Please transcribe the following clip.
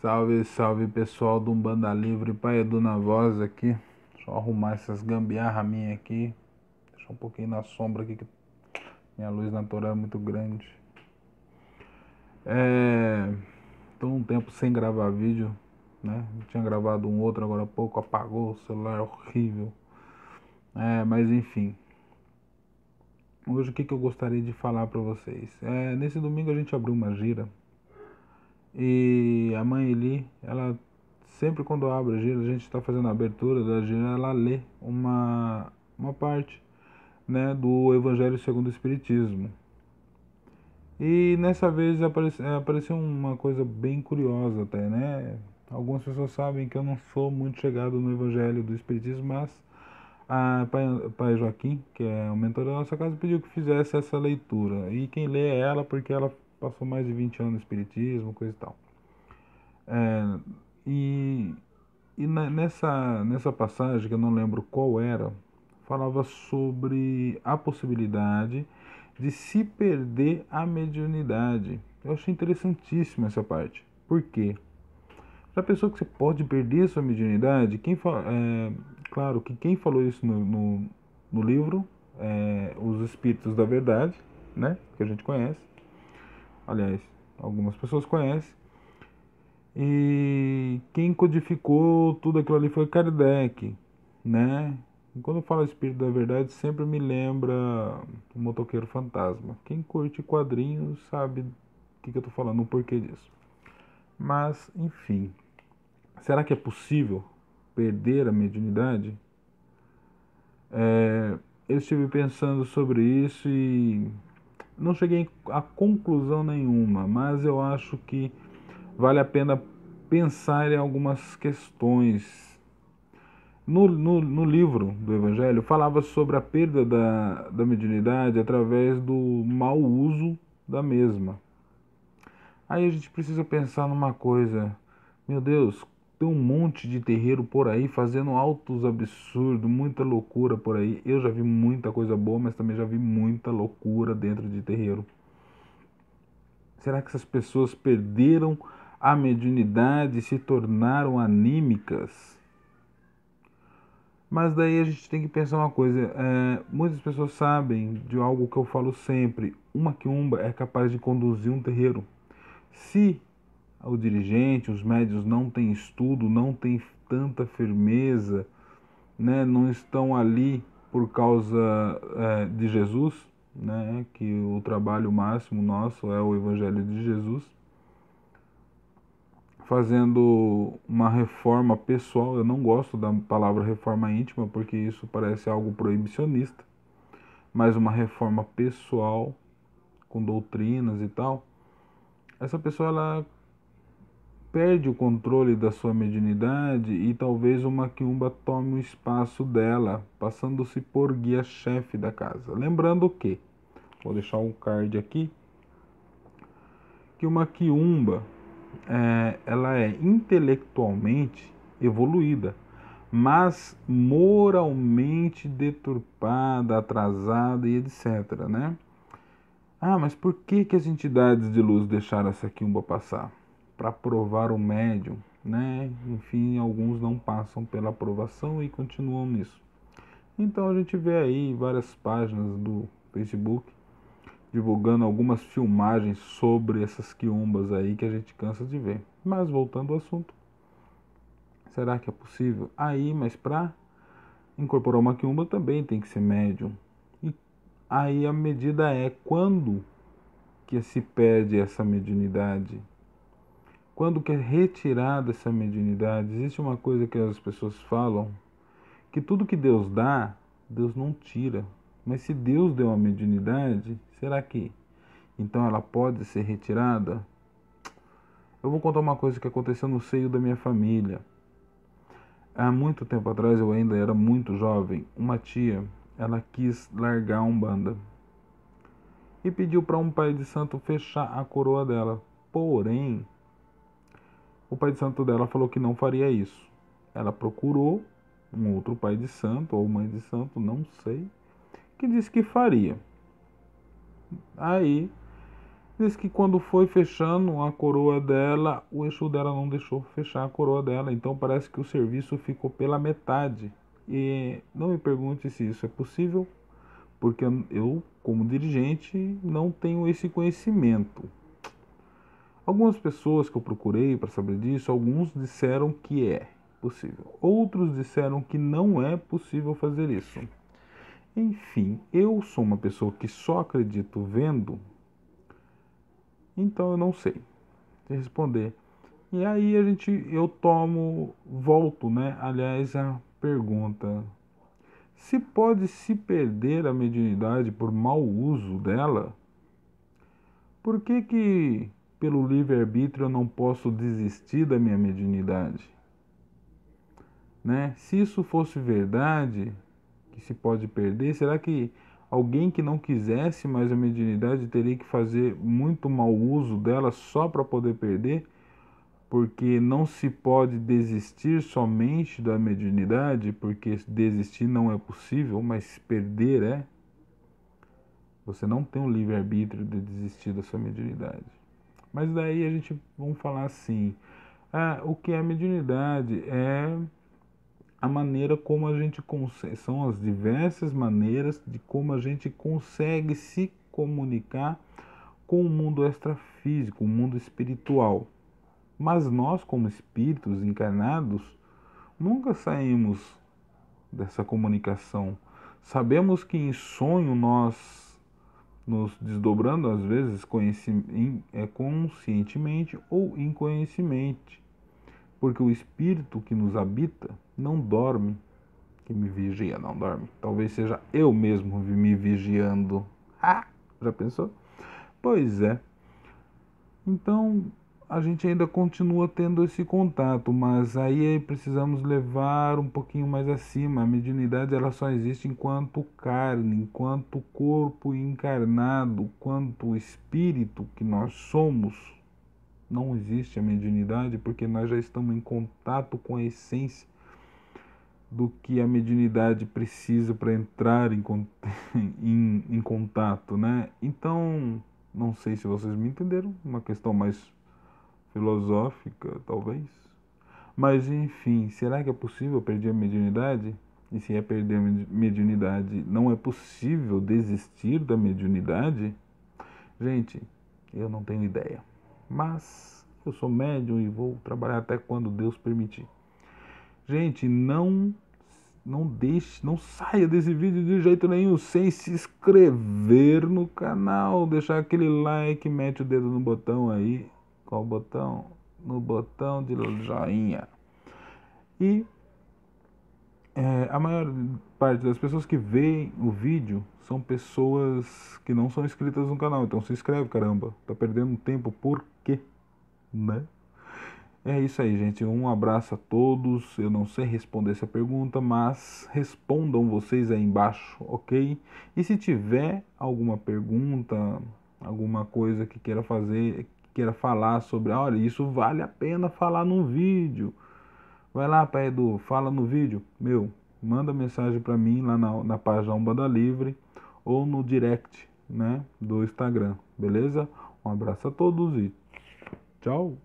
Salve, salve pessoal do Umbanda Livre, Pai Edu na voz aqui. Eu arrumar essas gambiarra minha aqui. Deixa um pouquinho na sombra aqui que minha luz natural é muito grande. É. Tô um tempo sem gravar vídeo, né? Tinha gravado um outro agora há pouco, apagou o celular, é horrível. É, mas enfim. Hoje o que, que eu gostaria de falar para vocês? É, nesse domingo a gente abriu uma gira e a mãe Eli, ela sempre quando abre a gira, a gente está fazendo a abertura da gira, ela lê uma, uma parte né, do Evangelho segundo o Espiritismo. E nessa vez apareceu, apareceu uma coisa bem curiosa até, né? Algumas pessoas sabem que eu não sou muito chegado no Evangelho do Espiritismo, mas a pai, pai Joaquim, que é o mentor da nossa casa, pediu que fizesse essa leitura. E quem lê é ela, porque ela passou mais de 20 anos no Espiritismo, coisa e tal. É, e e nessa, nessa passagem, que eu não lembro qual era, falava sobre a possibilidade de se perder a mediunidade. Eu achei interessantíssima essa parte. Por quê? Já pensou que você pode perder sua mediunidade? Quem fala, é, claro que quem falou isso no, no, no livro, é, Os Espíritos da Verdade, né? Que a gente conhece aliás, algumas pessoas conhecem. E quem codificou tudo aquilo ali foi Kardec, né? E quando eu falo Espírito da Verdade, sempre me lembra o Motoqueiro Fantasma. Quem curte quadrinhos sabe o que, que eu estou falando, o porquê disso. Mas, enfim, será que é possível perder a mediunidade? É, eu estive pensando sobre isso e não cheguei a conclusão nenhuma, mas eu acho que vale a pena pensar em algumas questões. No, no, no livro do Evangelho falava sobre a perda da, da mediunidade através do mau uso da mesma. Aí a gente precisa pensar numa coisa, meu Deus, tem um monte de terreiro por aí fazendo altos absurdos, muita loucura por aí. Eu já vi muita coisa boa, mas também já vi muita loucura dentro de terreiro. Será que essas pessoas perderam a mediunidade e se tornaram anímicas? Mas daí a gente tem que pensar uma coisa: é, muitas pessoas sabem de algo que eu falo sempre. Uma quiumba é capaz de conduzir um terreiro. Se o dirigente, os médios não têm estudo, não têm tanta firmeza, né, não estão ali por causa é, de Jesus, né, que o trabalho máximo nosso é o Evangelho de Jesus, fazendo uma reforma pessoal. Eu não gosto da palavra reforma íntima porque isso parece algo proibicionista, mas uma reforma pessoal com doutrinas e tal. Essa pessoa ela perde o controle da sua mediunidade e talvez uma quiumba tome o espaço dela, passando-se por guia-chefe da casa. Lembrando que, vou deixar um card aqui, que uma quiumba é, ela é intelectualmente evoluída, mas moralmente deturpada, atrasada e etc. Né? Ah, mas por que, que as entidades de luz deixaram essa quiumba passar? Para provar o médium, né? Enfim, alguns não passam pela aprovação e continuam nisso. Então a gente vê aí várias páginas do Facebook divulgando algumas filmagens sobre essas quiumbas aí que a gente cansa de ver. Mas voltando ao assunto, será que é possível? Aí, mas para incorporar uma quiumba também tem que ser médium. E aí a medida é quando que se perde essa mediunidade quando quer retirar dessa mediunidade, existe uma coisa que as pessoas falam, que tudo que Deus dá, Deus não tira. Mas se Deus deu a mediunidade, será que então ela pode ser retirada? Eu vou contar uma coisa que aconteceu no seio da minha família. Há muito tempo atrás, eu ainda era muito jovem, uma tia, ela quis largar a Umbanda e pediu para um pai de santo fechar a coroa dela. Porém, o pai de santo dela falou que não faria isso. Ela procurou um outro pai de santo ou mãe de santo, não sei, que disse que faria. Aí Diz que quando foi fechando a coroa dela, o Exu dela não deixou fechar a coroa dela. Então parece que o serviço ficou pela metade. E não me pergunte se isso é possível, porque eu, como dirigente, não tenho esse conhecimento. Algumas pessoas que eu procurei para saber disso, alguns disseram que é possível. Outros disseram que não é possível fazer isso. Enfim, eu sou uma pessoa que só acredito vendo então eu não sei responder. E aí a gente, eu tomo, volto, né? Aliás, a pergunta: se pode se perder a mediunidade por mau uso dela? Por que que pelo livre-arbítrio eu não posso desistir da minha mediunidade? Né? Se isso fosse verdade, que se pode perder, será que Alguém que não quisesse mais a mediunidade teria que fazer muito mau uso dela só para poder perder, porque não se pode desistir somente da mediunidade, porque desistir não é possível, mas perder é. Você não tem o livre-arbítrio de desistir da sua mediunidade. Mas daí a gente vamos falar assim: ah, o que é mediunidade? É a maneira como a gente consegue, são as diversas maneiras de como a gente consegue se comunicar com o mundo extrafísico, o mundo espiritual. Mas nós, como espíritos encarnados, nunca saímos dessa comunicação. Sabemos que em sonho nós nos desdobrando às vezes é conscientemente ou inconscientemente, porque o espírito que nos habita não dorme. Que me vigia não dorme. Talvez seja eu mesmo me vigiando. Ah, já pensou? Pois é. Então a gente ainda continua tendo esse contato, mas aí precisamos levar um pouquinho mais acima. A mediunidade ela só existe enquanto carne, enquanto corpo encarnado, enquanto espírito que nós somos. Não existe a mediunidade porque nós já estamos em contato com a essência do que a mediunidade precisa para entrar em, em, em, contato, né? Então, não sei se vocês me entenderam, uma questão mais filosófica, talvez. Mas, enfim, será que é possível perder a mediunidade? E se é perder a mediunidade, não é possível desistir da mediunidade? Gente, eu não tenho ideia. Mas eu sou médium e vou trabalhar até quando Deus permitir. Gente, não não deixe, não saia desse vídeo de jeito nenhum sem se inscrever no canal, deixar aquele like, mete o dedo no botão aí, qual botão? No botão de joinha. E é, a maior parte das pessoas que veem o vídeo são pessoas que não são inscritas no canal, então se inscreve, caramba, tá perdendo tempo por quê, né? É isso aí, gente. Um abraço a todos. Eu não sei responder essa pergunta, mas respondam vocês aí embaixo, ok? E se tiver alguma pergunta, alguma coisa que queira fazer, queira falar sobre, olha, isso vale a pena falar no vídeo. Vai lá, Pai Edu, fala no vídeo. Meu, manda mensagem para mim lá na, na página Umbanda Livre ou no direct, né, do Instagram, beleza? Um abraço a todos e tchau.